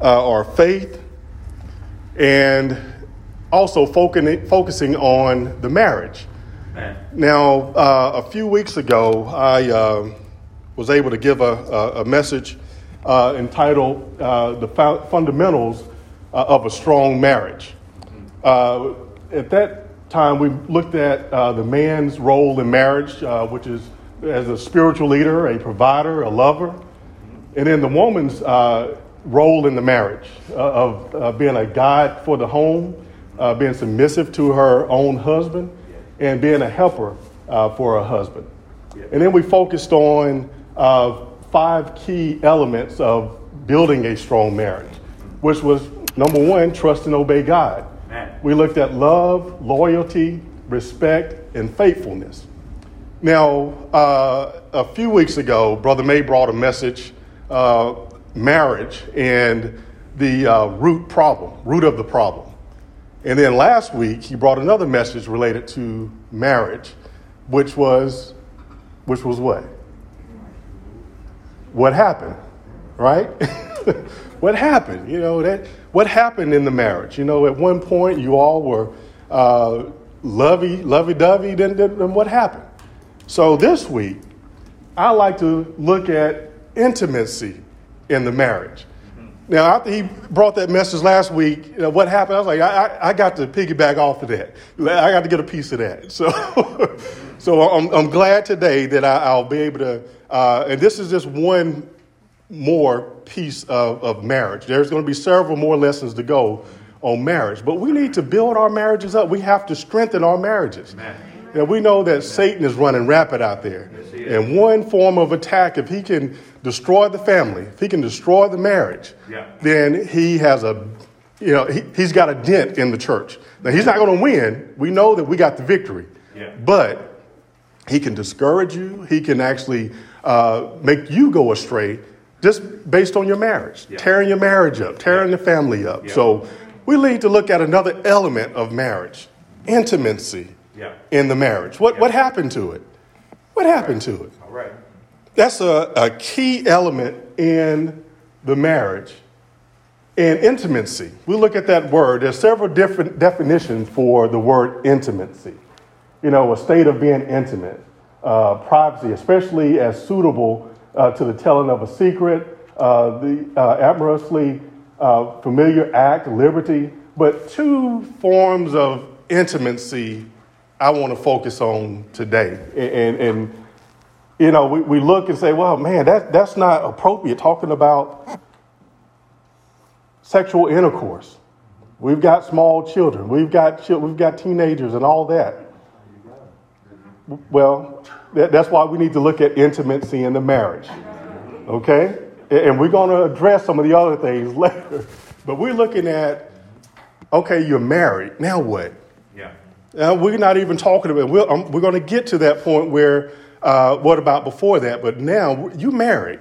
uh, or faith, and also focusing, focusing on the marriage. Now, uh, a few weeks ago, I uh, was able to give a, a, a message uh, entitled uh, The Fundamentals uh, of a Strong Marriage. Uh, at that time, we looked at the man's role in marriage, which is as a spiritual leader, a provider, a lover, and then the woman's role in the marriage of being a guide for the home, being submissive to her own husband and being a helper uh, for her husband. And then we focused on uh, five key elements of building a strong marriage, which was number one, trust and obey God. We looked at love, loyalty, respect, and faithfulness. Now, uh, a few weeks ago, Brother May brought a message uh, marriage and the uh, root problem, root of the problem. And then last week, he brought another message related to marriage, which was, which was what? What happened, right? what happened? You know, that, what happened in the marriage? You know, at one point you all were uh, lovey, lovey-dovey, then, then, then what happened? So this week, I like to look at intimacy in the marriage. Now, after he brought that message last week, you know, what happened? I was like, I, I, I, got to piggyback off of that. I got to get a piece of that. So, so I'm, I'm glad today that I, will be able to, uh, and this is just one more piece of, of marriage. There's going to be several more lessons to go on marriage, but we need to build our marriages up. We have to strengthen our marriages. Amen. And we know that Satan is running rapid out there. and one form of attack, if he can destroy the family, if he can destroy the marriage, yeah. then he has a, you know, he, he's got a dent in the church. Now, he's not going to win. We know that we got the victory. Yeah. But he can discourage you. He can actually uh, make you go astray just based on your marriage, yeah. tearing your marriage up, tearing the family up. So we need to look at another element of marriage intimacy yeah. in the marriage. What, yeah. what happened to it? What happened to it? All right. That's a, a key element in the marriage and intimacy. We look at that word. There's several different definitions for the word intimacy. You know, a state of being intimate, uh, privacy, especially as suitable uh, to the telling of a secret, uh, the uh, amorously uh, familiar act, liberty. But two forms of intimacy I want to focus on today. And, and, you know, we, we look and say, well, man, that, that's not appropriate talking about sexual intercourse. We've got small children, we've got, we've got teenagers and all that. Well, that, that's why we need to look at intimacy in the marriage. Okay? And we're going to address some of the other things later. But we're looking at, okay, you're married. Now what? Uh, we're not even talking about. We're, um, we're going to get to that point where. Uh, what about before that? But now you're married.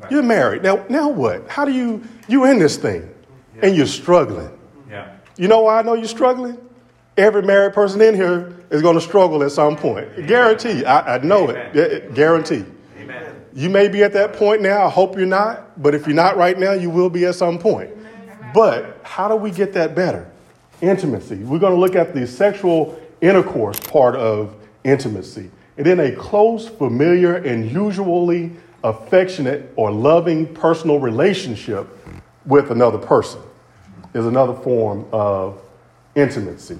Right. You're married. Now, now what? How do you you in this thing, yeah. and you're struggling? Yeah. You know why I know you're struggling? Every married person in here is going to struggle at some point. Amen. Guarantee. I, I know Amen. it. Guarantee. Amen. You may be at that point now. I hope you're not. But if you're not right now, you will be at some point. But how do we get that better? Intimacy. We're going to look at the sexual intercourse part of intimacy. And then a close, familiar, and usually affectionate or loving personal relationship with another person is another form of intimacy.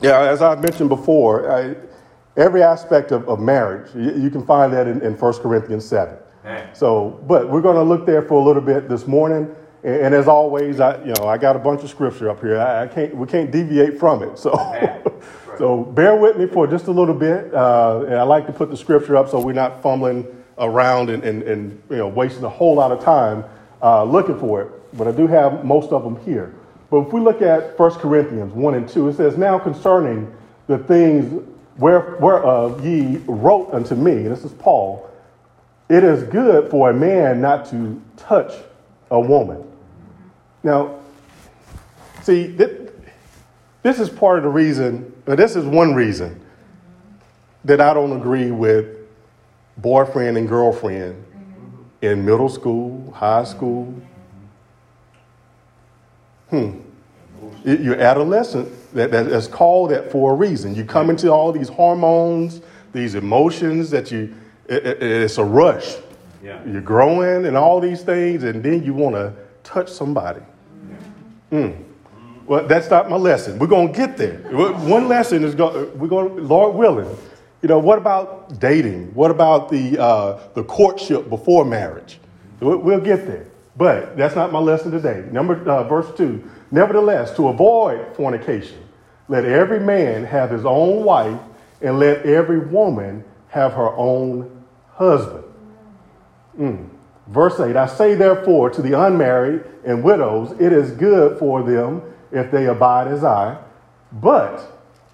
Yeah, as I've mentioned before, I, every aspect of, of marriage, you, you, can find that in, in 1 Corinthians 7. So, but we're going to look there for a little bit this morning. And, and, as always, I you know I got a bunch of scripture up here. I, I can't we can't deviate from it. So so bear with me for just a little bit. Uh, and I like to put the scripture up so we're not fumbling around and, and, and you know wasting a whole lot of time uh, looking for it. But I do have most of them here. But if we look at 1 Corinthians 1 and 2, it says, Now concerning the things whereof ye wrote unto me, this is Paul, it is good for a man not to touch a woman. Now, see, this is part of the reason, or this is one reason that I don't agree with boyfriend and girlfriend in middle school, high school, Hmm. You're adolescent. That, that's called that for a reason. You come into all these hormones, these emotions that you, it, it, it's a rush. Yeah. You're growing and all these things, and then you want to touch somebody. Mm. Well, that's not my lesson. We're going to get there. One lesson is going, we're going, Lord willing. You know, what about dating? What about the, uh, the courtship before marriage? We'll get there. But that's not my lesson today. Number, uh, verse 2. Nevertheless, to avoid fornication, let every man have his own wife, and let every woman have her own husband. Mm. Verse 8 I say, therefore, to the unmarried and widows, it is good for them if they abide as I. But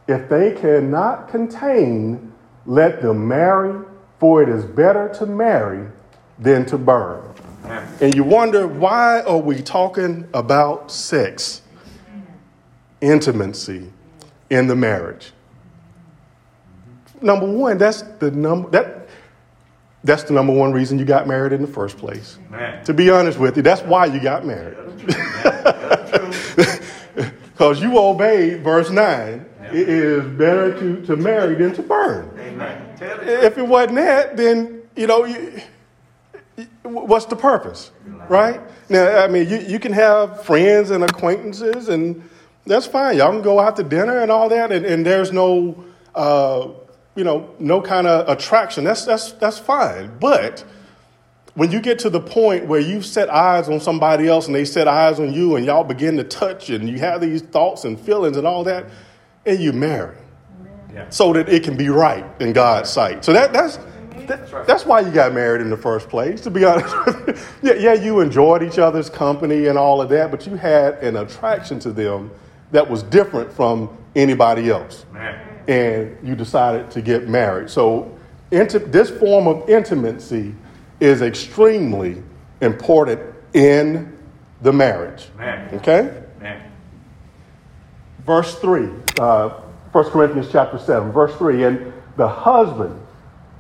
if they cannot contain, let them marry, for it is better to marry than to burn. And you wonder, why are we talking about sex, intimacy in the marriage? Number one, that's the number that that's the number one reason you got married in the first place. Man. To be honest with you, that's why you got married. Because you obeyed verse 9. Yeah. It is better to, to marry than to burn. Amen. If it wasn't that, then, you know, you, what's the purpose? Right? Now, I mean, you, you can have friends and acquaintances, and that's fine. Y'all can go out to dinner and all that, and, and there's no. Uh, you know, no kind of attraction. That's, that's, that's fine. But when you get to the point where you've set eyes on somebody else and they set eyes on you and y'all begin to touch and you have these thoughts and feelings and all that, and you marry. Yeah. So that it can be right in God's sight. So that, that's, that, that's why you got married in the first place, to be honest. yeah, yeah, you enjoyed each other's company and all of that, but you had an attraction to them that was different from anybody else. Man and you decided to get married. So, inti- this form of intimacy is extremely important in the marriage. Man. Okay? Man. Verse 3, uh, 1 Corinthians chapter 7, verse 3 And the husband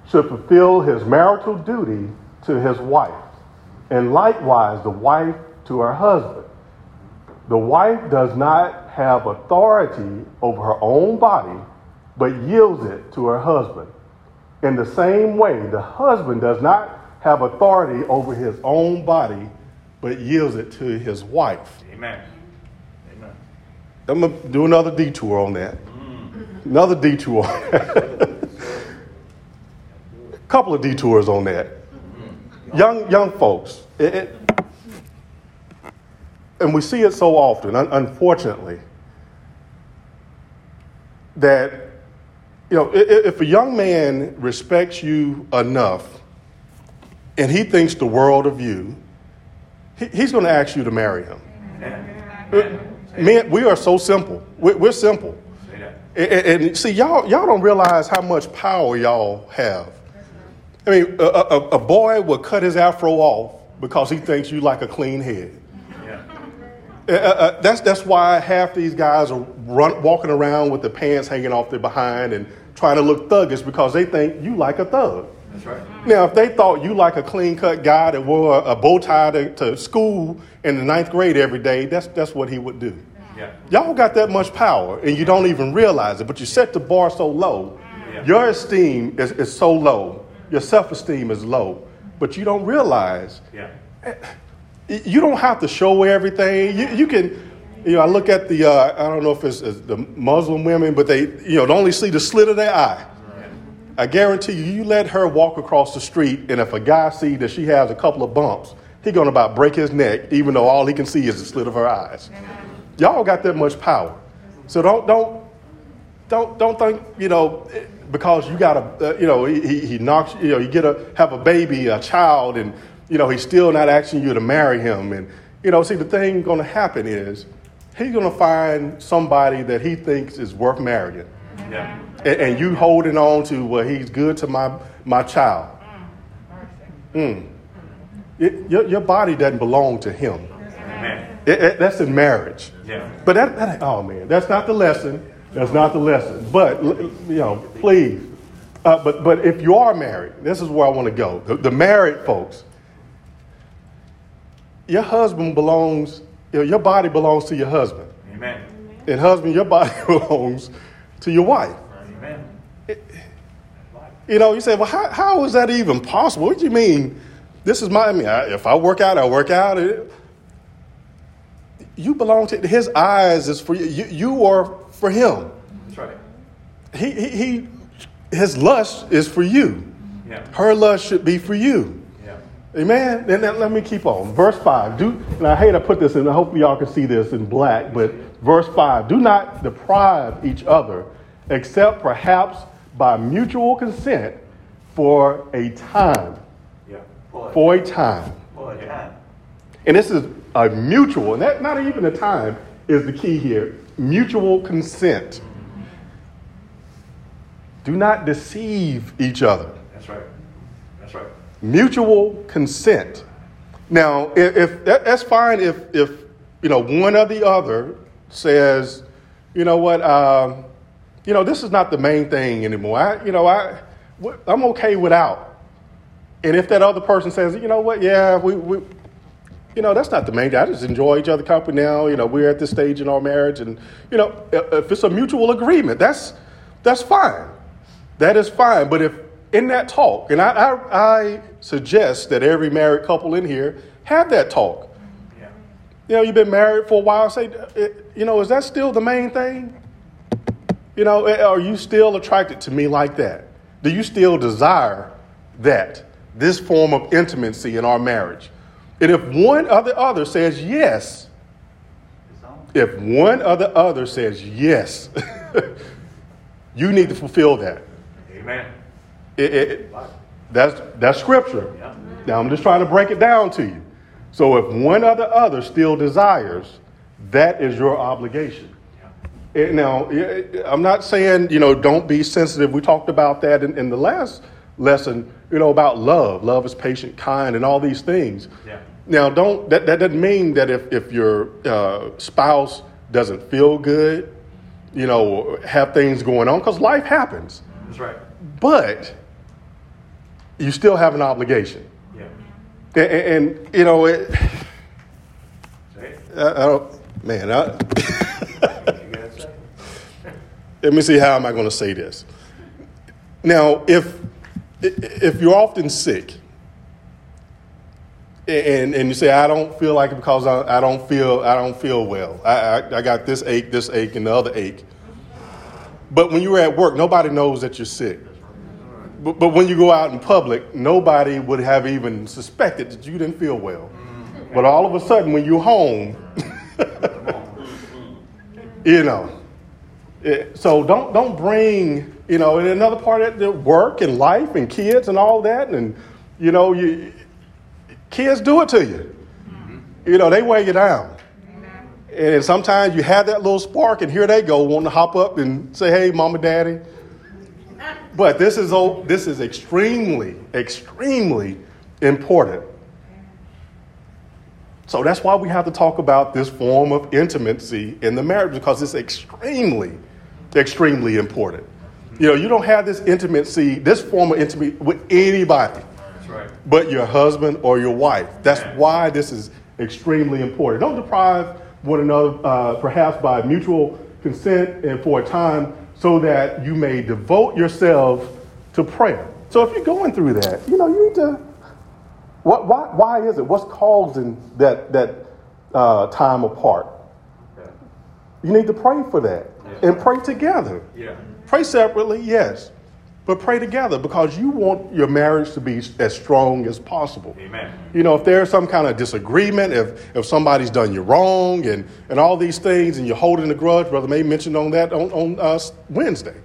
should fulfill his marital duty to his wife, and likewise the wife to her husband. The wife does not have authority over her own body but yields it to her husband. In the same way, the husband does not have authority over his own body, but yields it to his wife. Amen. Amen. I'm going to do another detour on that. Mm. Another detour. A couple of detours on that. Mm. Young, young folks, it, it, and we see it so often, unfortunately, that you know, if a young man respects you enough and he thinks the world of you, he's going to ask you to marry him. Men, we are so simple. We're simple. And, see, y'all, y'all don't realize how much power y'all have. I mean, a, a, a boy will cut his afro off because he thinks you like a clean head. Uh, uh, uh, that's, that's why half these guys are run, walking around with the pants hanging off their behind and trying to look thuggish because they think you like a thug. That's right. Now, if they thought you like a clean cut guy that wore a bow tie to, to, school in the ninth grade every day, that's, that's what he would do. Yeah. Y'all got that much power and you don't even realize it, but you set the bar so low. Yeah. Your esteem is, is so low, your self esteem is low, but you don't realize. Yeah you don't have to show everything. You, you can, you know, I look at the, uh, I don't know if it's, it's, the Muslim women, but they, you know, only see the slit of their eye. I guarantee you, you let her walk across the street, and if a guy see that she has a couple of bumps, he gonna about break his neck, even though all he can see is the slit of her eyes. Y'all got that much power, so don't don't don't don't think you know because you got a uh, you know he, he knocks you know you get a have a baby a child and you know, he's still not asking you to marry him. And, you know, see, the thing going to happen is he's going to find somebody that he thinks is worth marrying. Yeah. And, and, you holding on to, well, he's good to my, my child. Mm. It, your, your body doesn't belong to him. It, it, that's in marriage. Yeah. But that, that, oh man, that's not the lesson. That's not the lesson. But, you know, please. Uh, but, but if you are married, this is where I want to go. The, the married folks, your husband belongs you know, your body belongs to your husband. Amen. And husband, your body belongs to your wife. Amen. You know, you say, well, how, how is that even possible? What do you mean? This is my, I mean, I, if I work out, I work out. It, you belong to, his eyes is for you. You, you are for him. That's right. He, he, he, his lust is for you. Yeah. Her lust should be for you. Amen. And then let me keep on. Verse 5. Do, and I hate to put this in, I hope y'all can see this in black, but verse 5. Do not deprive each other, except perhaps by mutual consent for a time. Yeah. Pull. For a time. Pull it. Yeah. And this is a mutual, and that not even a time is the key here. Mutual consent. Do not deceive each other. That's right. That's right. Mutual consent. Now, if, if that, that's fine if if you know one or the other says, you know what, um, you know this is not the main thing anymore. I, you know, I I'm okay without. And if that other person says, you know what, yeah, we, we you know, that's not the main thing. I just enjoy each other company now. You know, we're at this stage in our marriage, and you know, if it's a mutual agreement, that's that's fine. That is fine. But if in that talk, and I, I, I suggest that every married couple in here have that talk. Yeah. You know, you've been married for a while. Say, uh, you know, is that still the main thing? You know, are you still attracted to me like that? Do you still desire that, this form of intimacy in our marriage? And if one or the other says yes, if one or the other says yes, you need to fulfill that. Amen. It, it, that's, that's scripture. Yeah. Now I'm just trying to break it down to you. So if one or the other still desires, that is your obligation. Yeah. Eh, Now, I'm not saying, you know, don't be sensitive. We talked about that in, in the last lesson, you know, about love. Love is patient, kind, and all these things. Yeah. Now, don't that, that doesn't mean that if, if your uh, spouse doesn't feel good, you know, have things going on, because life happens. That's right. But you still have an obligation. Yeah. And, and, you know, it, I, I don't, man, I, You gotta say it. let me see how am I going to say this. Now, if if you're often sick, and and you say I don't feel like it because I, I don't feel I don't feel well. I, I I got this ache, this ache, and the other ache. But when you're at work, nobody knows that you're sick. But, but when you go out in public, nobody would have even suspected that you didn't feel well. But all of a sudden, when you're home, you know. It- so don't don't bring you know and another part of the work and life and kids and all that and you know you kids do it to you. Mm-hmm. You know they weigh you down. And sometimes you have that little spark, and here they go, wanting to hop up and say, "Hey, mama, daddy." But this is this is extremely, extremely important. So that's why we have to talk about this form of intimacy in the marriage because it's extremely, extremely important. You know, you don't have this intimacy, this form of intimacy with anybody That's right. but your husband or your wife. That's why this is extremely important. Don't deprive one another, uh, perhaps by mutual consent and for a time, so that you may devote yourself to prayer. So if you're going through that, you know, you need to. What, why, why is it? What's causing that, that uh, time apart? You need to pray for that and pray together. Yeah. Pray separately, yes, but pray together because you want your marriage to be as strong as possible. Amen. You know, if there's some kind of disagreement, if if somebody's done you wrong and, and all these things, and you're holding a grudge, Brother May mentioned on that on, on uh, Wednesday.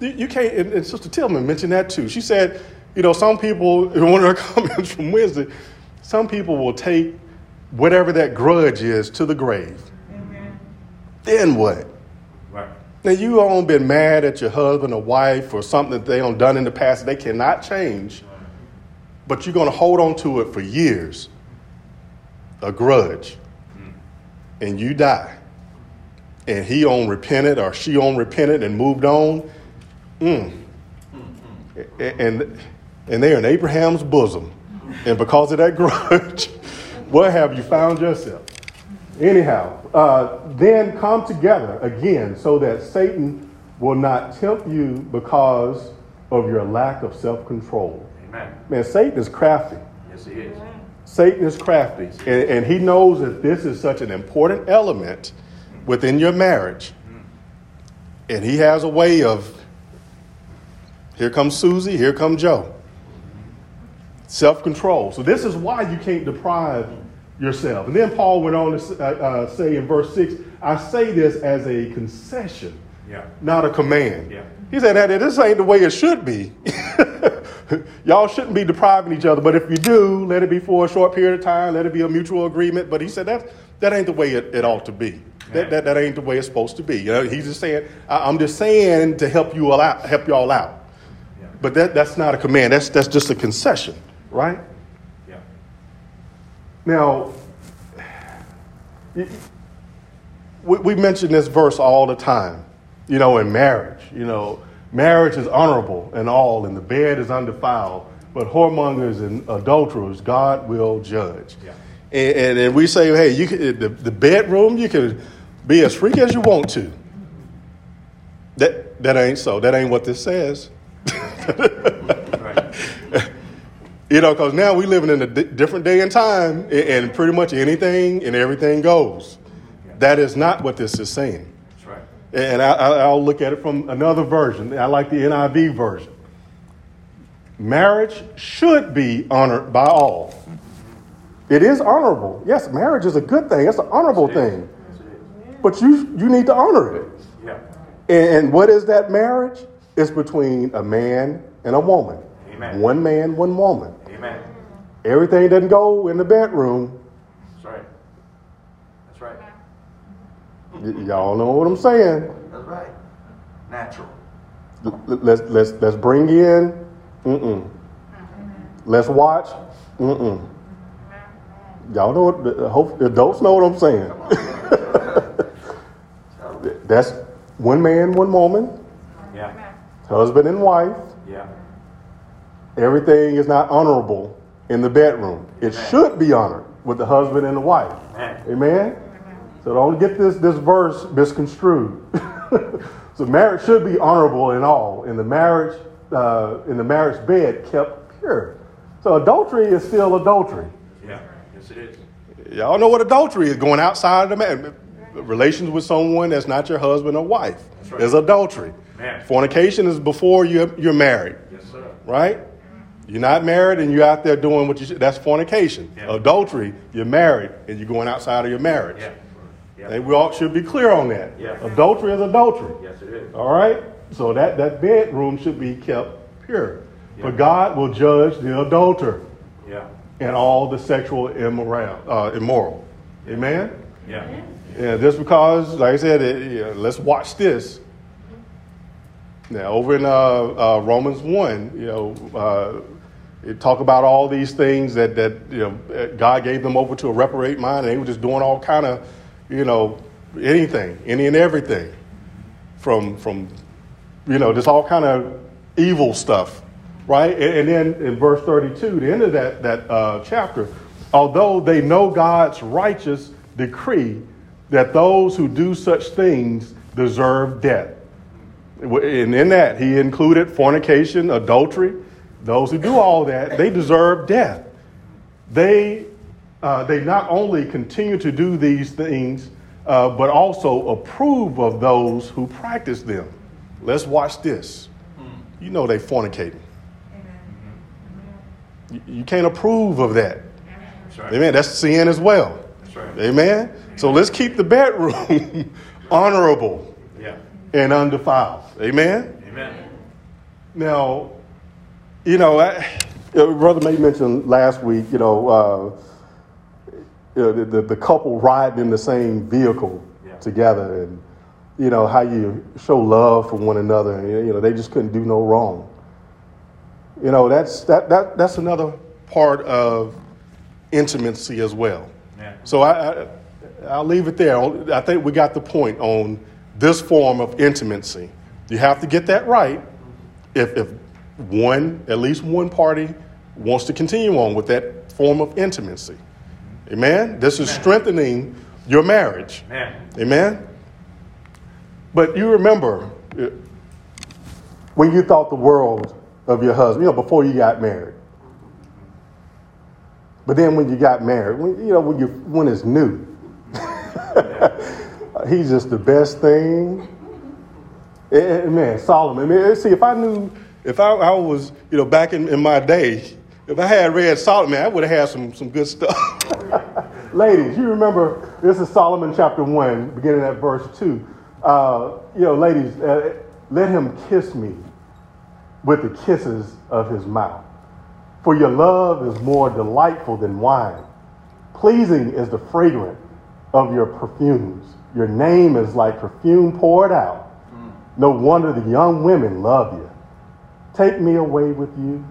You, you can't, and, and Sister Tillman mentioned that too. She said, you know, some people, in one of her comments from Wednesday, some people will take whatever that grudge is to the grave. Amen. Then what? Now you all been mad at your husband or wife or something that they done done in the past they cannot change, but you're gonna hold on to it for years. A grudge. And you die. And he on repented or she on repented and moved on. Mm. And and they're in Abraham's bosom. And because of that grudge, where have you found yourself? Anyhow, uh, then come together again so that Satan will not tempt you because of your lack of self control. Amen. Man, Satan is crafty. Yes, he is. Satan is crafty. And, and he knows that this is such an important element within your marriage. And he has a way of here comes Susie, here comes Joe. Self control. So, this is why you can't deprive yourself. And then Paul went on to uh, uh, say in verse 6 I say this as a concession, Yeah. not a command. Yeah. He said that this ain't the way it should be. Y'all shouldn't be depriving each other, but if you do, let it be for a short period of time, let it be a mutual agreement. But he said that that ain't the way it, it ought to be. That, that, that ain't the way it's supposed to be. You know, he's just saying, I, I'm just saying to help you all out, help you all out. But that, that's not a command. That's that's just a concession, right? Now, we, we mention this verse all the time, you know, in marriage. You know, marriage is honorable and all, and the bed is undefiled, but whoremongers and adulterers God will judge. Yeah. And, and, and we say, hey, you can, the, the bedroom, you can be as freaky as you want to. That, that ain't so. That ain't what this says. You know, because now we're living in a different day and time, a- and pretty much anything and everything goes. That is not what this is saying. That's right. And I, I- I'll look at it from another version. I like the NIV version. Marriage should be honored by all. It is honorable. Yes, marriage is a good thing. It's an honorable thing. Yes. But you, you need to honor it. Yeah. And, and what is that marriage? It's between a man and a woman. Amen. One man, one woman. Amen. Everything doesn't go in the bedroom. That's right. That's right. Y- y'all know what I'm saying. That's right. Natural. L- let's let's let's bring in. Mm-mm. Let's watch. Mm-mm. Y'all know what? the- Hope adults know what I'm saying. That's one man, one woman, Yeah. husband and wife. Yeah. Everything is not honorable in the bedroom. It should be honored with the husband and the wife. Amen. Amen. So don't get this this verse misconstrued. so marriage should be honorable in all, in the marriage uh, in the marriage bed kept pure. So adultery is still adultery. Yeah. Yes, it is. Y'all know what adultery is going outside of the man. Relations with someone that's not your husband or wife That's right. is adultery. Amen. Fornication is before you're, you're married, Yes, sir. right? You're not married and you're out there doing what you should. That's fornication. Yeah. Adultery, you're married and you're going outside of your marriage. Yeah. Yeah. And we all should be clear on that. Yeah. Adultery is adultery. Yes, it is. All right? So that, that bedroom should be kept pure. Yeah. For God will judge the adulterer Yeah. and all the sexual immoral, uh, immoral. Amen? Yeah. Yeah, just because, like I said, it, yeah, let's watch this. Now, over in uh, uh, Romans 1, you know, uh, it talk about all these things that, that you know, God gave them over to a reprobate mind, and they were just doing all kind of, you know, anything, any and everything, from from, you know, just all kind of evil stuff, right? And, and then in verse 32, the end of that that uh, chapter, although they know God's righteous decree that those who do such things deserve death. And in that, he included fornication, adultery. Those who do all that, they deserve death. They, uh, they not only continue to do these things, uh, but also approve of those who practice them. Let's watch this. You know they fornicating. You, you can't approve of that. That's right. Amen. That's sin as well. That's right. Amen. So let's keep the bedroom honorable Yeah. and undefiled. Amen. Amen. Now, you know, I, Brother May mentioned last week, you know, uh, you know, the, the, the couple riding in the same vehicle Yeah. together and, you know, how you show love for one another. And, you know, they just couldn't do no wrong. You know, that's, that, that, that's another part of intimacy as well. Yeah. So I, I, I'll leave it there. I think we got the point on this form of intimacy. You have to get that right if, if one, at least one party, wants to continue on with that form of intimacy. Amen? This is strengthening your marriage. Amen. Amen? But you remember uh, when you thought the world of your husband, you know, before you got married. But then when you got married, when, you know, when, you, when it's new, he's just the best thing. And, and man, Solomon, man, see, if I knew, if I, I was, you know, back in, in my day, if I had read Solomon, I would have had some, some good stuff. ladies, you remember, this is Solomon chapter 1, beginning at verse 2. Uh, you know, ladies, uh, let him kiss me with the kisses of his mouth. For your love is more delightful than wine. Pleasing is the fragrance of your perfumes. Your name is like perfume poured out. No wonder the young women love you. Take me away with you.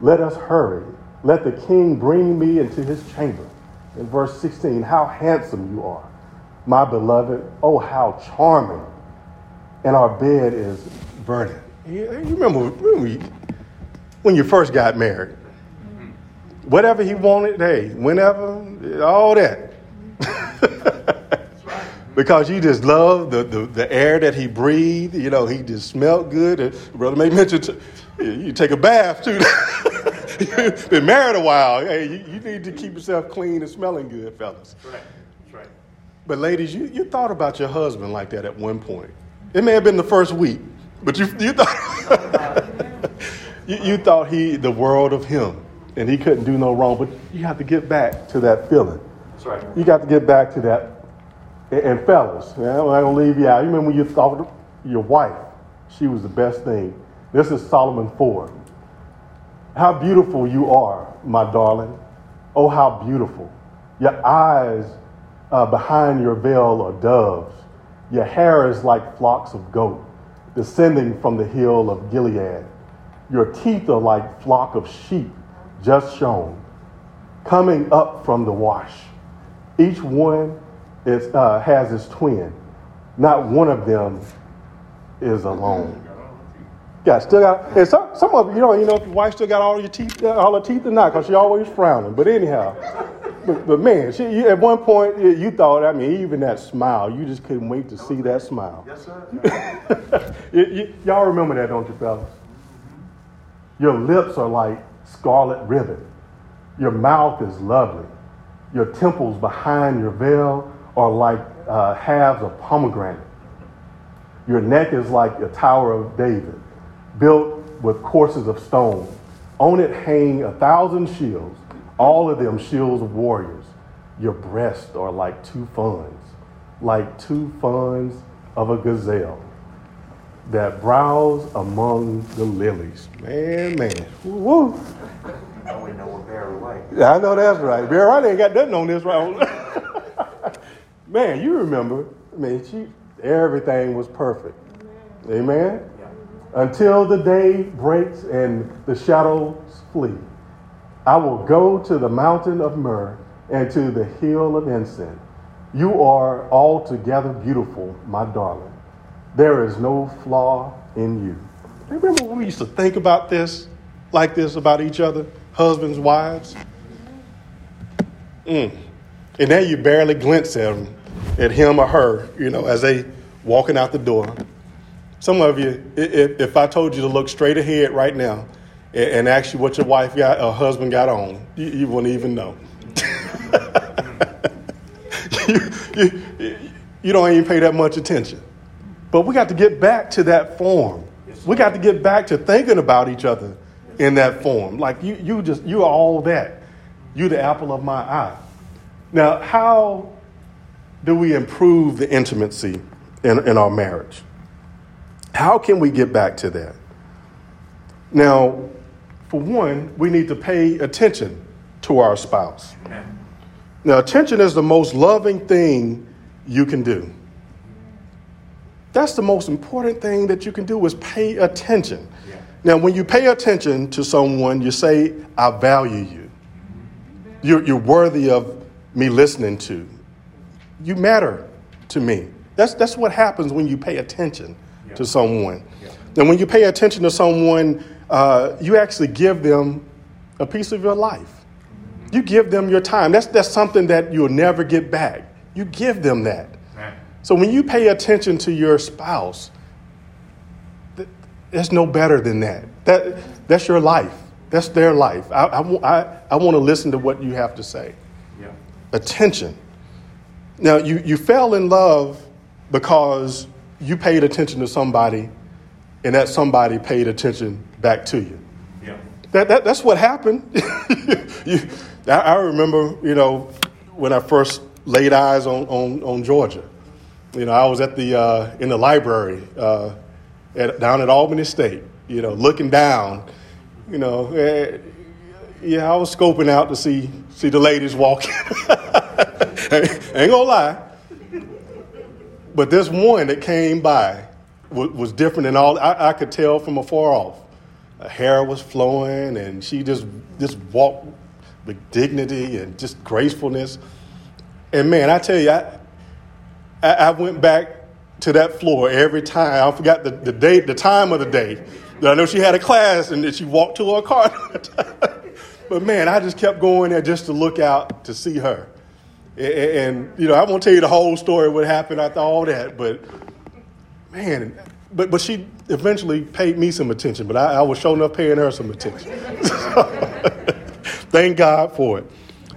Let us hurry. Let the king bring me into his chamber. In verse 16, how handsome you are, my beloved. Oh, how charming. And our bed is burning. You remember when you first got married? whatever he wanted, hey, whenever, all that. Because you just love the, the, the, air that he breathed. You know, he just smelled good. And Brother May mentioned you take a bath too. You've been married a while. Hey, you, you, need to keep yourself clean and smelling good, fellas. That's right. That's right. But ladies, you, you thought about your husband like that at one point. It may have been the first week, but you, you thought you, you thought he the world of him and he couldn't do no wrong. But you have to get back to that feeling. That's right. You got to get back to that. And, and fellas, man, I'm not gonna leave you out. You remember when you thought your wife, she was the best thing. This is Solomon 4. How beautiful you are, my darling. Oh, how beautiful. Your eyes uh, behind your veil are doves. Your hair is like flocks of goat descending from the hill of Gilead. Your teeth are like flock of sheep just shown, coming up from the wash. Each one is, uh, has its twin. Not one of them is alone. Yeah, still got, and some, some of you know, you know, if your wife still got all your teeth, all her teeth or not, because she always frowning. But anyhow, but, but man, she, you, at one point you thought, I mean, even that smile, you just couldn't wait to see that smile. Yes, sir. you, you, y'all remember that, don't you, fellas? Your lips are like scarlet ribbon. Your mouth is lovely. Your temples behind your veil are like uh, halves of pomegranate. Your neck is like a Tower of David, built with courses of stone. On it hang a thousand shields, all of them shields of warriors. Your breasts are like two fawns, like two fawns of a gazelle that browse among the lilies. Man, man. Woo. I know what Barry White. I know that's right. Barry White ain't got nothing on this round. Man, you remember, I mean, she, everything was perfect. Amen? Until the day breaks and the shadows flee. I will go to the mountain of myrrh and to the hill of incense. You are altogether beautiful, my darling. There is no flaw in you. Remember when we used to think about this, like this, about each other, husbands, wives? Mm. And now you barely glimpse him, at him or her, you know, as they walking out the door. Some of you, if, if I told you to look straight ahead right now and, and ask you what your wife got or husband got on, you, you wouldn't even know. you, you, you don't even pay that much attention. But we got to get back to that form. We got to get back to thinking about each other in that form. Like you, you just, you are all that. You the apple of my eye. Now, how do we improve the intimacy in, in our marriage? How can we get back to that? Now, for one, we need to pay attention to our spouse. Now, attention is the most loving thing you can do. That's the most important thing that you can do is pay attention. Yeah. Now, when you pay attention to someone, you say, I value you. You're, you're worthy of me listening to. You matter to me. That's, that's what happens when you pay attention yeah. to someone. Yeah. And when you pay attention to someone, uh, you actually give them a piece of your life. You give them your time. That's, that's something that you'll never get back. You give them that. Amen. So when you pay attention to your spouse, th- there's no better than that. That that's your life. That's their life. I, I, I, I want to listen to what you have to say. Yeah. Attention. Now, you, you fell in love because you paid attention to somebody and that somebody paid attention back to you. Yeah. That, that, that's what happened. you, I, I remember, you know, when I first laid eyes on, on, on Georgia. You know, I was at the, uh, in the library uh, at, down at Albany State, you know, looking down, you know. eh, yeah, I was scoping out to see, see the ladies walking. Ain't gonna lie. But this one that came by was, was different than all. I, I could tell from afar off. Her hair was flowing, and she just just walked with dignity and just gracefulness. And man, I tell you, I, I, I went back to that floor every time. I forgot the, the date, the time of the day. I know she had a class, and that she walked to her car. but man, I just kept going there just to look out to see her. And, and you know, I won't tell you the whole story, what happened after all that, but man, but, but she eventually paid me some attention, but I, I was sure up paying her some attention. Thank God for it.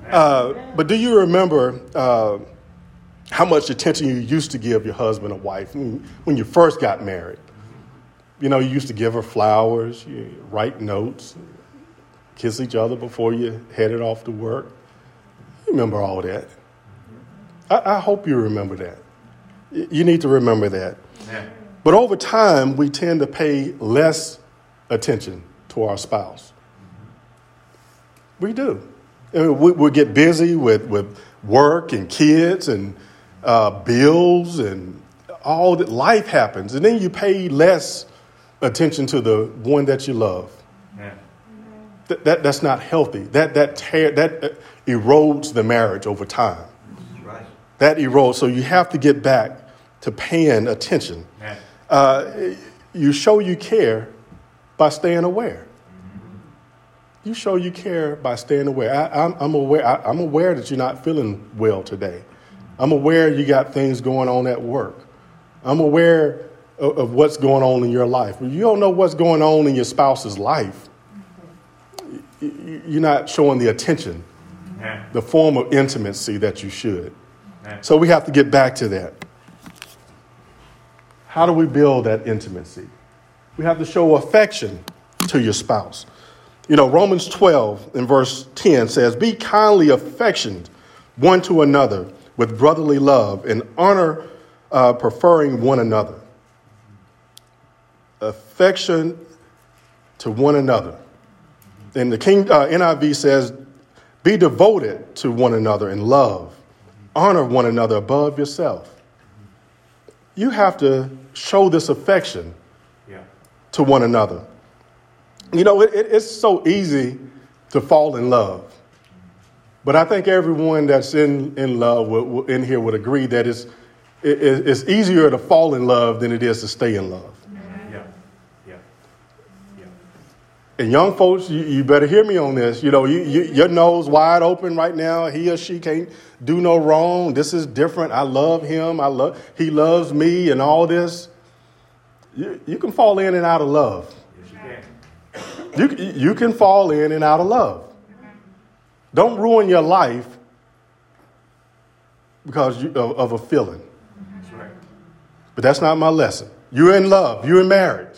Uh, but do you remember uh, how much attention you used to give your husband or wife when, when you first got married? You know, you used to give her flowers, you write notes, kiss each other before you headed off to work. You remember all that. I, I hope you remember that. You need to remember that. Amen. But over time, we tend to pay less attention to our spouse. We do. And we, we get busy with, with work and kids and uh, bills and all that. Life happens. And then you pay less attention to the one that you love. Amen. That, that, that's not healthy. That, that, tear, that uh, erodes the marriage over time. That erodes. So you have to get back to paying attention. Uh, you show you care by staying aware. You show you care by staying aware. I, I'm, I'm aware. I, I'm aware that you're not feeling well today. I'm aware you got things going on at work. I'm aware of, of what's going on in your life. You don't know what's going on in your spouse's life, you're not showing the attention, the form of intimacy that you should. So we have to get back to that. How do we build that intimacy? We have to show affection to your spouse. You know, Romans 12 in verse 10 says, Be kindly affectioned one to another with brotherly love and honor, uh, preferring one another. Affection to one another. And the King uh, NIV says, Be devoted to one another in love, honor one another above yourself. You have to show this affection Yeah. to one another. You know, it, it, it's so easy to fall in love. But I think everyone that's in, in love will, will- in here would agree that it's, it, it- it's easier to fall in love than it is to stay in love. Yeah. Yeah. Yeah. And young folks, you, you better hear me on this. You know, you, you, your nose wide open right now. He or she can't do no wrong. This is different. I love him. I love he loves me, and all this. You, you can fall in and out of love. Yes, you can. You, you can fall in and out of love. Don't ruin your life because you, of, of a feeling. That's right. But that's not my lesson. You're in love. You're in marriage.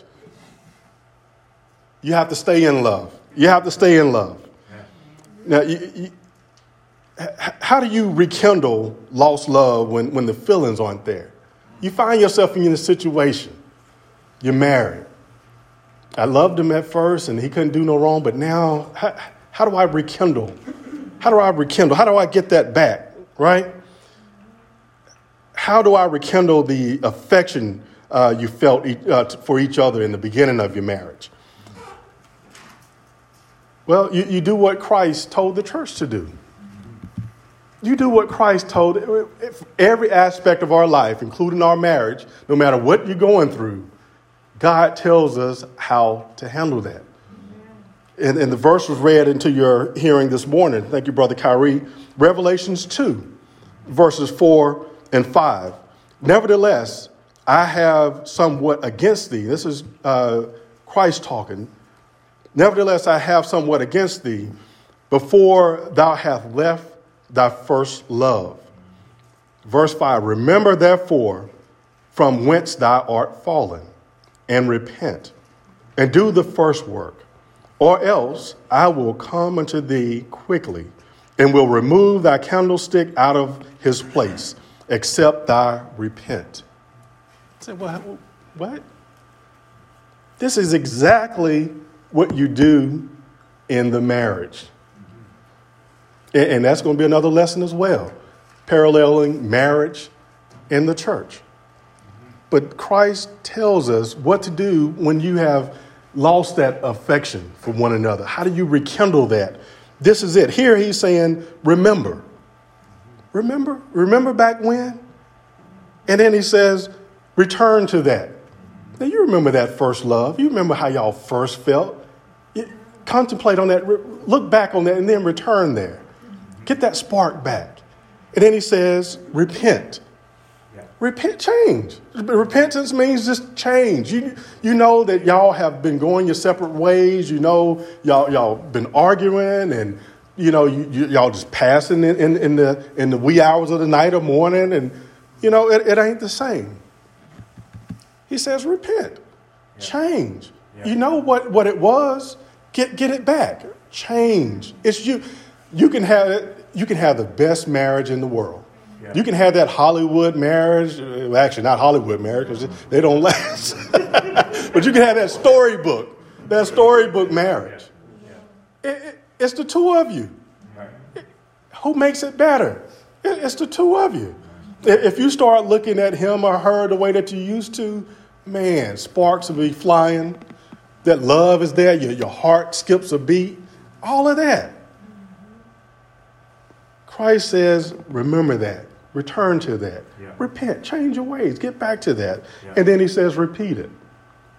You have to stay in love. You have to stay in love. Now, you, you, how do you rekindle lost love when, when the feelings aren't there? You find yourself in a situation. You're married. I loved him at first and he couldn't do no wrong, but now, how, how do I rekindle? How do I rekindle? How do I get that back, right? How do I rekindle the affection uh, you felt uh, for each other in the beginning of your marriage? Well, you, you do what Christ told the church to do. You do what Christ told every aspect of our life, including our marriage, no matter what you're going through. God tells us how to handle that. And, and the verse was read into your hearing this morning. Thank you, Brother Kyrie. Revelations 2, verses 4 and 5. Nevertheless, I have somewhat against thee. This is uh, Christ talking. Nevertheless, I have somewhat against thee before thou hast left thy first love. Verse 5 Remember therefore from whence thou art fallen, and repent, and do the first work, or else I will come unto thee quickly, and will remove thy candlestick out of his place, except thou repent. I said, well, what? This is exactly what you do in the marriage. And that's going to be another lesson as well, paralleling marriage in the church. But Christ tells us what to do when you have lost that affection for one another. How do you rekindle that? This is it. Here he's saying, remember. Remember? Remember back when? And then he says, return to that. Now, you remember that first love. You remember how y'all first felt. Contemplate on that, look back on that, and then return there. Get that spark back. And then he says, repent. Repent, change. Repentance means just change. You, you know that y'all have been going your separate ways. You know y'all, y'all been arguing and, you know, you, you, y'all just passing in, in, in, the, in the wee hours of the night or morning. And, you know, it, it ain't the same. He says, repent, yeah. change. Yeah. You know what, what it was? Get, get it back. Change. It's you. You can have, you can have the best marriage in the world you can have that Hollywood marriage, well, actually not Hollywood marriage because they don't last, but you can have that storybook, that storybook marriage. It, it, it's the two of you. It, who makes it better? it's the two of you. If you start looking at him or her the way that you used to, man, sparks will be flying. That love is there. Your, your heart skips a beat. All of that. Christ says, remember that. Return to that. Yeah. Repent. Change your ways. Get back to that. Yeah. And then he says, repeat it.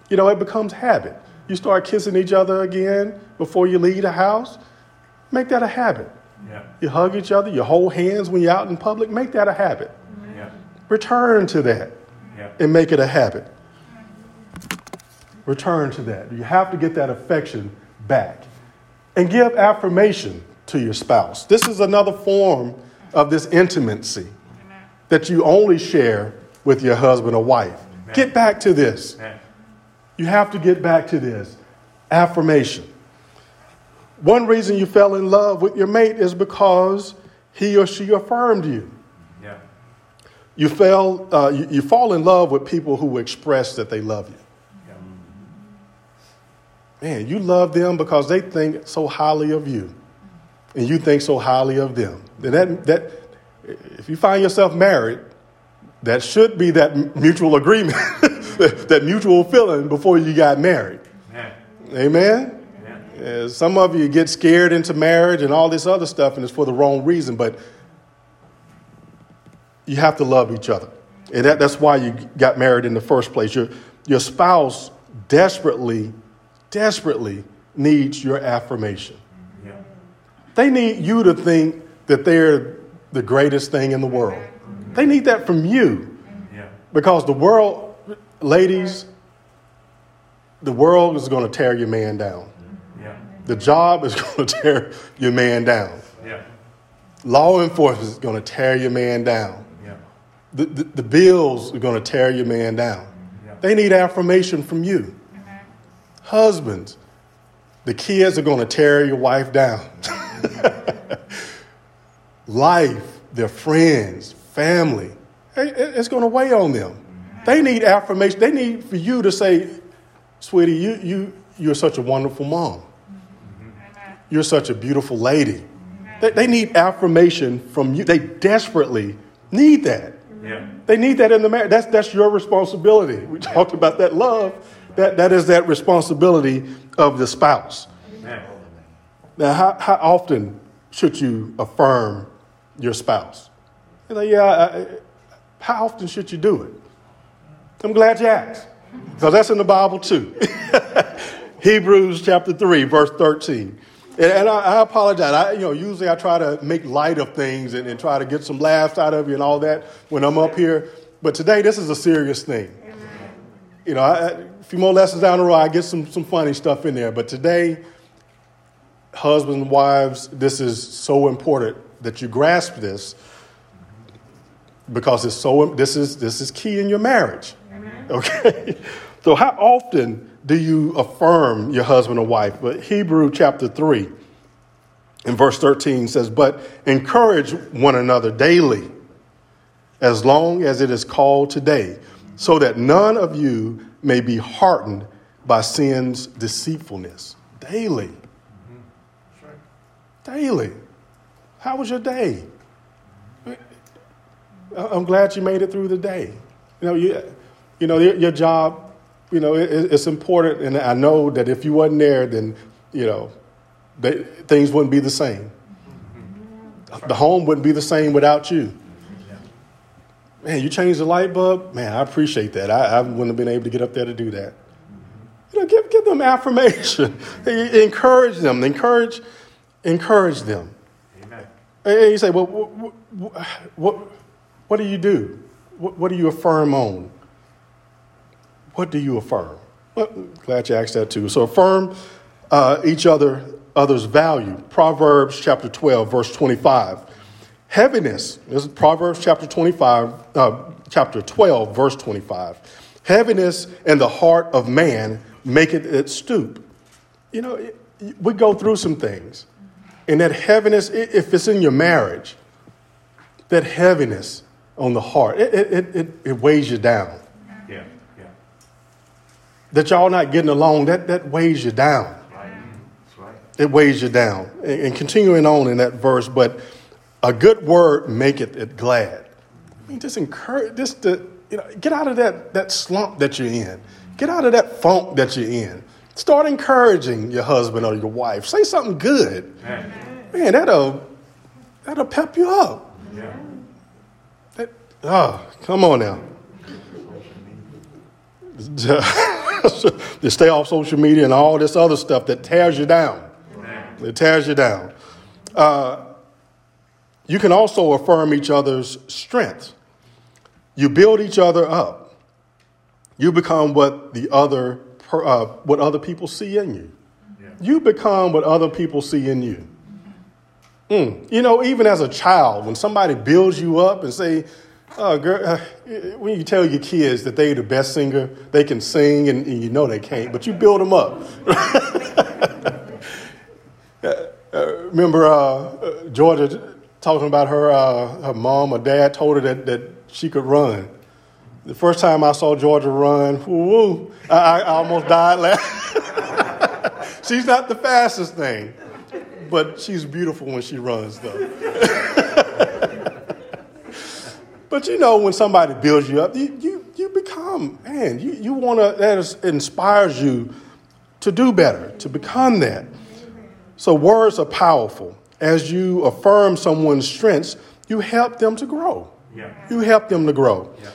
You know, it becomes habit. You start kissing each other again before you leave the house. Make that a habit. Yeah. You hug each other. You hold hands when you're out in public. Make that a habit. Yeah. Return to that yeah. and make it a habit. Return to that. You have to get that affection back. And give affirmation to your spouse. This is another form of this intimacy that you only share with your husband or wife. Amen. Get back to this. Amen. You have to get back to this affirmation. One reason you fell in love with your mate is because he or she affirmed you. Yeah. You, fell, uh, you, you, fall in love with people who express that they love you. Man, you love them because they think so highly of you, and you think so highly of them. And that, that, if you find yourself married, that should be that mutual agreement, that mutual feeling before you got married. Amen. Amen? Amen. some of you get scared into marriage and all this other stuff, and it's for the wrong reason, but you have to love each other. And that, that's why you got married in the first place. Your, your spouse desperately, desperately needs your affirmation. Yeah. They need you to think that they're the greatest thing in the world. They need that from you. Because the world, ladies, the world is going to tear your man down. The job is going to tear your man down. Law enforcement is going to tear your man down. The, the, the, bills are going to tear your man down. They need affirmation from you. Husbands, the kids are going to tear your wife down. life, their friends, family. It's going to weigh on them. They need affirmation. They need for you to say, sweetie, you, you, you're such a wonderful mom. You're such a beautiful lady. They, they need affirmation from you. They desperately need that. Yeah. They need that in the marriage. That's, that's your responsibility. We talked about that love. That, that is that responsibility of the spouse. Now, how, how often should you affirm your spouse? You're like, yeah, I, how often should you do it? I'm glad you asked, because that's in the Bible too. Hebrews chapter 3, verse 13. And, and I, I, apologize. I, you know, usually I try to make light of things and, and, try to get some laughs out of you and all that when I'm up here. But today, this is a serious thing. You know, I, a few more lessons down the road, I get some, some funny stuff in there. But today, husbands and wives, this is so important that you grasp this because it's so this is this is key in your marriage. Okay? so how often do you affirm your husband or wife? But Hebrew chapter 3 in verse 13 says, But encourage one another daily, as long as it is called today, so that none of you may be heartened by sin's deceitfulness. Daily. Daily. How was your day? I'm glad you made it through the day. You know, you, you know, your, your job, you know, it, it's important, and I know that if you wasn't there, then you know, they, things wouldn't be the same. The home wouldn't be the same without you. Man, you changed the light bulb. Man, I appreciate that. I, I wouldn't have been able to get up there to do that. You know, give, give them affirmation. encourage them. Encourage, encourage them. Amen. And you say, well, what, what, what, what do you do? What, what do you affirm on? What do you affirm? Well, glad you asked that too. So affirm uh, each other other's value. Proverbs chapter 12, verse 25. Heaviness, this is Proverbs chapter 25, uh, chapter 12, verse 25. Heaviness in the heart of man maketh it stoop. You know, it, we go through some things. And that heaviness, if it's in your marriage, that heaviness on the heart, it, it, it, it weighs you down. Yeah, yeah. That y'all not getting along, that, that weighs you down. Right. That's Right. It weighs you down. And, and, continuing on in that verse, but a good word maketh it glad. I mean, just encourage, just to, you know, get out of that, that slump that you're in. Get out of that funk that you're in. Start encouraging your husband or your wife. Say something good. Man, Man that'll, that'll pep you up. Yeah. Oh, come on now. to stay off social media and all this other stuff that tears you down. It tears you down. Uh, you can also affirm each other's strength. You build each other up. You become what the other, uh, what other people see in you. Yeah. You become what other people see in you. Mm. You know, even as a child, when somebody builds you up and say, Oh, girl, uh, when you tell your kids that they're the best singer, they can sing, and, and you know they can't, but you build them up. uh, remember uh, uh, Georgia talking about her, uh, her mom or dad told her that, that she could run. The first time I saw Georgia run, woo, I, I almost died laughing. she's not the fastest thing, but she's beautiful when she runs, though. But you know, when somebody builds you up, you, you, you become, man, you, you want to, that is, inspires you to do better, to become that. So words are powerful. As you affirm someone's strengths, you help them to grow. Yeah. You help them to grow. Yeah.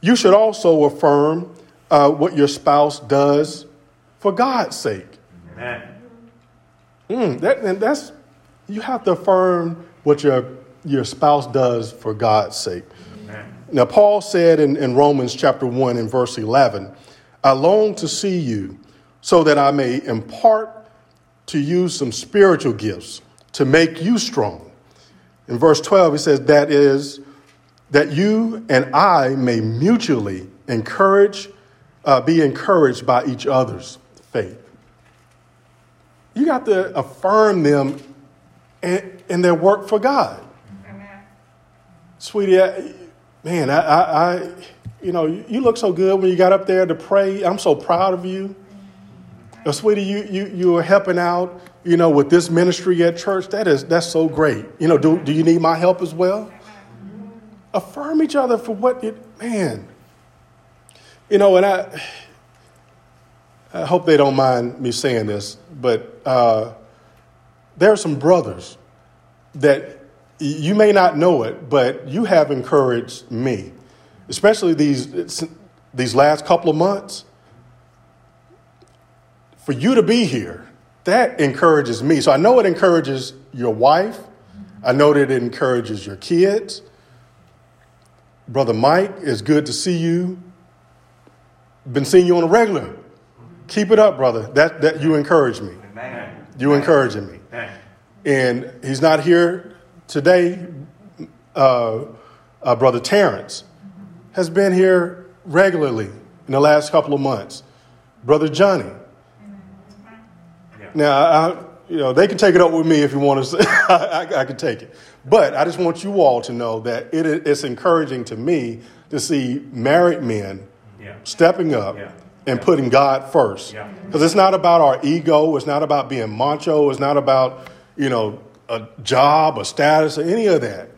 You should also affirm uh, what your spouse does for God's sake. Amen. Mm, that, and that's, you have to affirm what your, your spouse does for God's sake. Now, Paul said in, in Romans chapter 1 and verse 11, I long to see you so that I may impart to you some spiritual gifts to make you strong. In verse 12, he says, That is, that you and I may mutually encourage, uh, be encouraged by each other's faith. You got to affirm them in, in their work for God. Amen. Sweetie, man, I, I, I, you know, you look so good when you got up there to pray. I'm so proud of you. Sweetie, you, you, you were helping out, you know, with this ministry at church. That is, that's so great. You know, do, do you need my help as well? Affirm each other for what it, man. You know, and I, I hope they don't mind me saying this, but uh, there are some brothers that you may not know it, but you have encouraged me, especially these, these last couple of months. For you to be here that encourages me. So I know it encourages your wife. I know that it encourages your kids. Brother Mike, it's good to see you. Been seeing you on a regular. Keep it up, brother. That, that you encourage me. Amen. You encouraging me. Amen. And he's not here today. Uh, uh, brother Terrence has been here regularly in the last couple of months. Brother Johnny. Yeah. Now, I, you know, they can take it up with me if you want to. Say, I, I, I can take it, but I just want you all to know that it, it's encouraging to me to see married men Yeah. stepping up Yeah. and putting God first. Yeah. Because it's not about our ego, it's not about being macho, it's not about, you know, a job, a status, or any of that.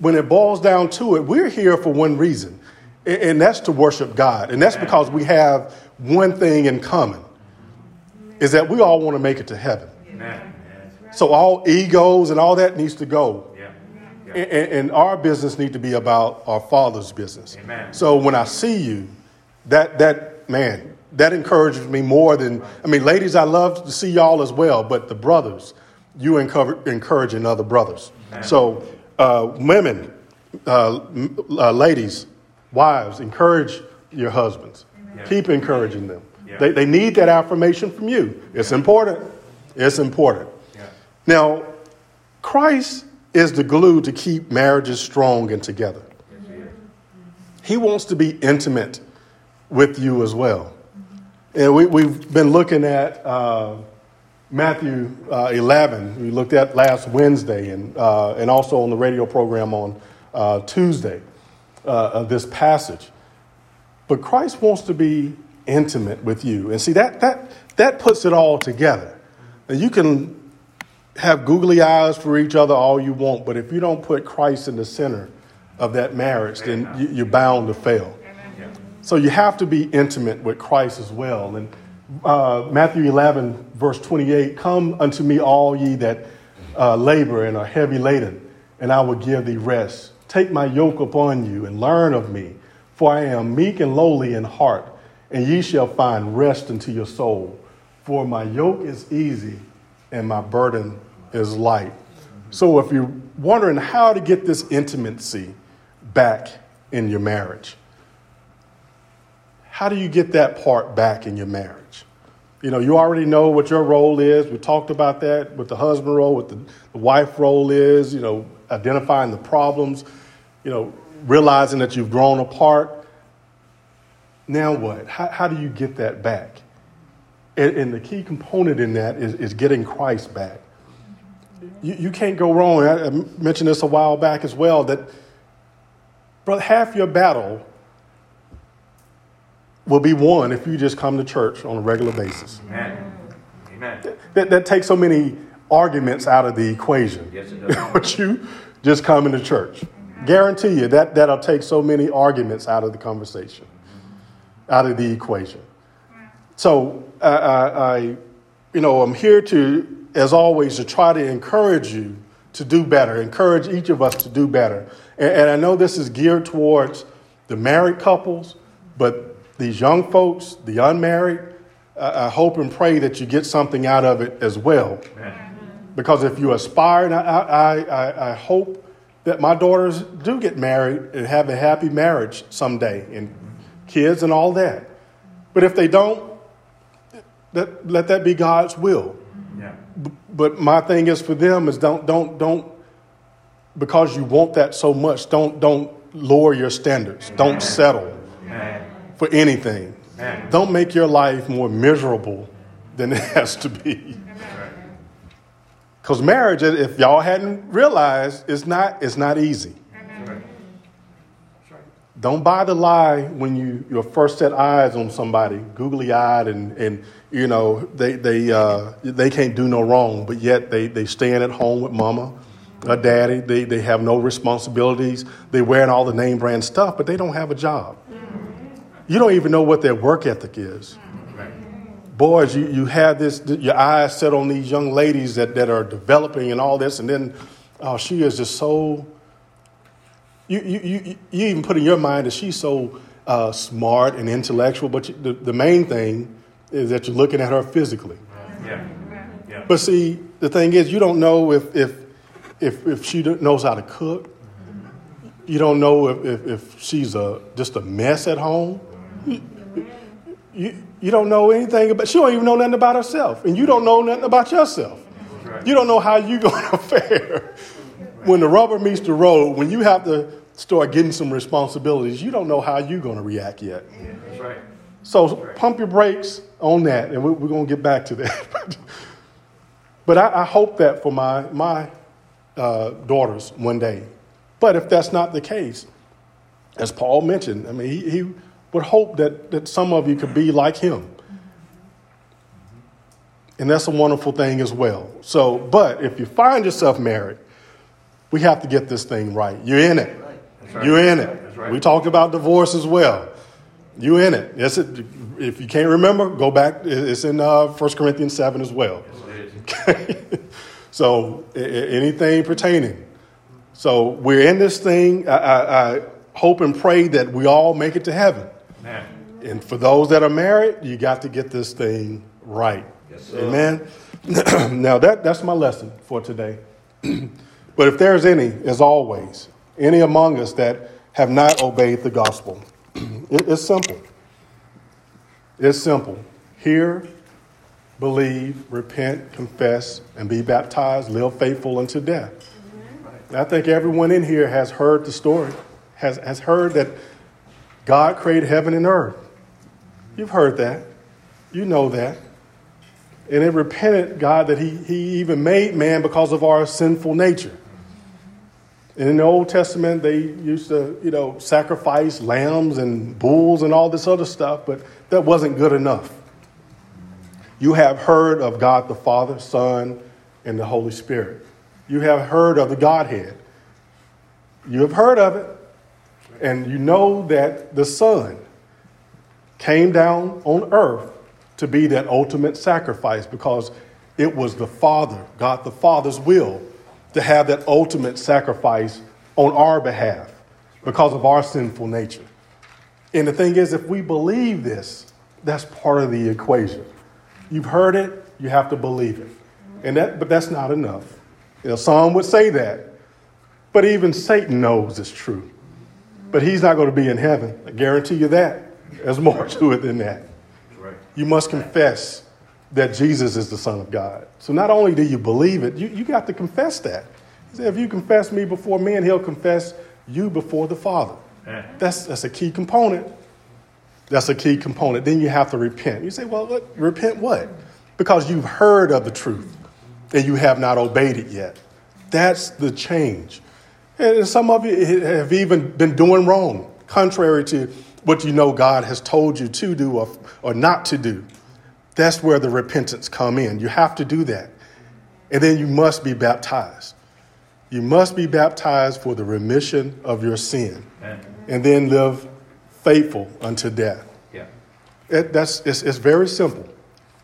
When it boils down to it, we're here for one reason, and and that's to worship God. And that's because we have one thing in common is that we all want to make it to heaven. Amen. So all egos and all that needs to go. Yeah. And, and- and our business need to be about our Father's business. Amen. So when I see you, that that man, that encourages me more than I mean, ladies, I love to see y'all as well, but the brothers, you encourage, encouraging other brothers. So uh, women, uh, uh, ladies, wives, encourage your husbands. Yeah. Keep encouraging them. Yeah. They, they need that affirmation from you. It's important. It's important. Yeah. Now, Christ is the glue to keep marriages strong and together. Yes, he. He wants to be intimate with you as well. And we, we've been looking at uh, Matthew uh, 11, we looked at last Wednesday, and, uh, and also on the radio program on uh, Tuesday, uh, of this passage. But Christ wants to be intimate with you. And see, that, that, that puts it all together. And you can have googly eyes for each other all you want, but if you don't put Christ in the center of that marriage, then you, you're bound to fail. So you have to be intimate with Christ as well. And uh, Matthew 11, verse 28 Come unto me, all ye that uh, labor and are heavy laden, and I will give thee rest. Take my yoke upon you and learn of me, for I am meek and lowly in heart, and ye shall find rest unto your soul. For my yoke is easy and my burden is light. So if you're wondering how to get this intimacy back in your marriage, how do you get that part back in your marriage? You know, you already know what your role is. We talked about that, what the husband role, what the, the wife role is, you know, identifying the problems, you know, realizing that you've grown apart. Now what? How, how do you get that back? And, and the key component in that is, is getting Christ back. You, you can't go wrong. I, I mentioned this a while back as well that, brother, half your battle will be won if you just come to church on a regular basis. Amen. Amen. That, that takes so many arguments out of the equation. Yes, it does. but you just coming to church. Guarantee you that that'll take so many arguments out of the conversation, out of the equation. So I, I, I you know, I'm here to, as always, to try to encourage you to do better, encourage each of us to do better. And, and I know this is geared towards the married couples, but these young folks, the unmarried, I, I hope and pray that you get something out of it as well. Amen. Because if you aspire, and I, I, I, I hope that my daughters do get married and have a happy marriage someday and kids and all that. But if they don't, that, let that be God's will. Yeah. But my thing is for them is don't, don't, don't, because you want that so much, don't, don't lower your standards. Don't settle Amen. for anything. Amen. Don't make your life more miserable than it has to be. Because marriage, if y'all hadn't realized, it's not, it's not easy. Don't buy the lie when you your first set eyes on somebody, googly eyed, and, and you know they they uh, they can't do no wrong, but yet they they staying at home with mama, or daddy. They they have no responsibilities. They wearing all the name brand stuff, but they don't have a job. You don't even know what their work ethic is. Boys, you, you have this your eyes set on these young ladies that, that are developing and all this, and then oh, she is just so you, you, you, you even put in your mind that she's so uh, smart and intellectual, but you, the, the main thing is that you're looking at her physically. Yeah. Yeah. But see, the thing is, you don't know if if if, if she knows how to cook. You don't know if, if, if she's a, just a mess at home. You, you, you don't know anything about, she don't even know nothing about herself. And you don't know nothing about yourself. You don't know how you're going to fare when the rubber meets the road, when you have to start getting some responsibilities, you don't know how you're going to react yet. That's right. So pump your brakes on that, and we're, we're going to get back to that. but I, I, hope that for my, my uh, daughters one day. But if that's not the case, as Paul mentioned, I mean, he, he would hope that, that some of you could be like him. And that's a wonderful thing as well. So, but if you find yourself married, we have to get this thing right. You're in it. Right. You're in it. Right. We talked about divorce as well. You in it. Yes, it, if you can't remember, go back. It's in uh, 1 Corinthians 7 as well. Okay. so anything pertaining. So we're in this thing. I, I, I, hope and pray that we all make it to heaven. Amen. And for those that are married, you got to get this thing right. Yes, Amen. now that, that's my lesson for today. but if there's any, as always, any among us that have not obeyed the gospel, it's simple. It's simple. Hear, believe, repent, confess, and be baptized, live faithful unto death. I think everyone in here has heard the story, has, has heard that God created heaven and earth. You've heard that. You know that. And it repented God that he, he even made man because of our sinful nature. And in the Old Testament, they used to, you know, sacrifice lambs and bulls and all this other stuff, but that wasn't good enough. You have heard of God the Father, Son, and the Holy Spirit. You have heard of the Godhead. You have heard of it, and you know that the Son came down on earth to be that ultimate sacrifice because it was the Father, God the Father's will, to have that ultimate sacrifice on our behalf because of our sinful nature. And the thing is, if we believe this, that's part of the equation. You've heard it, you have to believe it. And that, but that's not enough. You know, some would say that, but even Satan knows it's true. But he's not going to be in heaven. I guarantee you that. There's more to it than that. You must confess that Jesus is the Son of God. So not only do you believe it, you, you got to confess that. He said, if you confess me before men, he'll confess you before the Father. That's, that's a key component. That's a key component. Then you have to repent. You say, well, what, repent what? Because you've heard of the truth and you have not obeyed it yet. That's the change. And some of you have even been doing wrong, contrary to what you know God has told you to do or, or not to do. That's where the repentance come in. You have to do that. And then you must be baptized. You must be baptized for the remission of your sin. Amen. And then live faithful unto death. Yeah. It, that's, it's, it's very simple.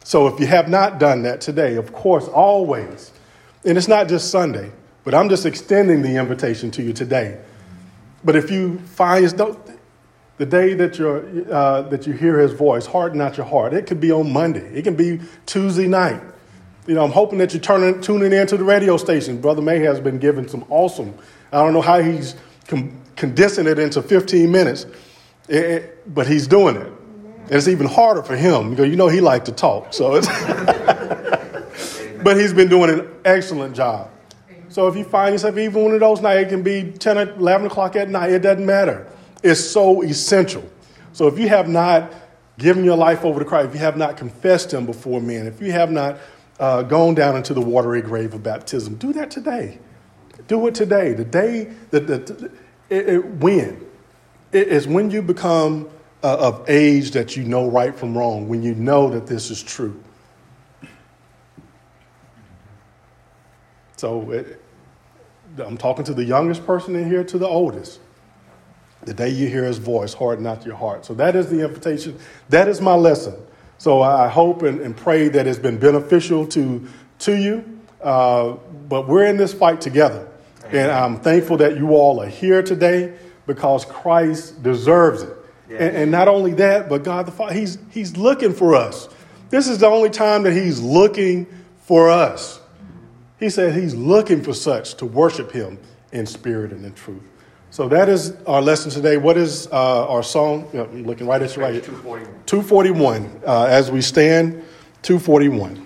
So if you have not done that today, of course, always, and it's not just Sunday, but I'm just extending the invitation to you today. But if you find the day that, you uh, that you hear his voice, harden not your heart. It could be on Monday. It can be Tuesday night. You know, I'm hoping that you're turning, tuning in to the radio station. Brother May has been given some awesome, I don't know how he's com- condensing it into 15 minutes, it, it, but he's doing it. And it's even harder for him because you know he likes to talk. So but he's been doing an excellent job. So if you find yourself even one of those nights, it can be 10 or 11 o'clock at night, it doesn't matter. It's so essential. So if you have not given your life over to Christ, if you have not confessed Him before men, if you have not uh, gone down into the watery grave of baptism, do that today. Do it today. The day that the, it, it, when it is when you become uh, of age that you know right from wrong, when you know that this is true. So it, I'm talking to the youngest person in here to the oldest. The day you hear his voice, harden not your heart. So that is the invitation. That is my lesson. So I hope and, and pray that it's been beneficial to, to you. Uh, but we're in this fight together. And I'm thankful that you all are here today because Christ deserves it. Yes. And, and, not only that, but God the Father, he's, he's looking for us. This is the only time that He's looking for us. He said he's looking for such to worship him in spirit and in truth. So that is our lesson today. What is uh, our song? I'm looking right at you right. Page 241. 241. Uh, as we stand, 241.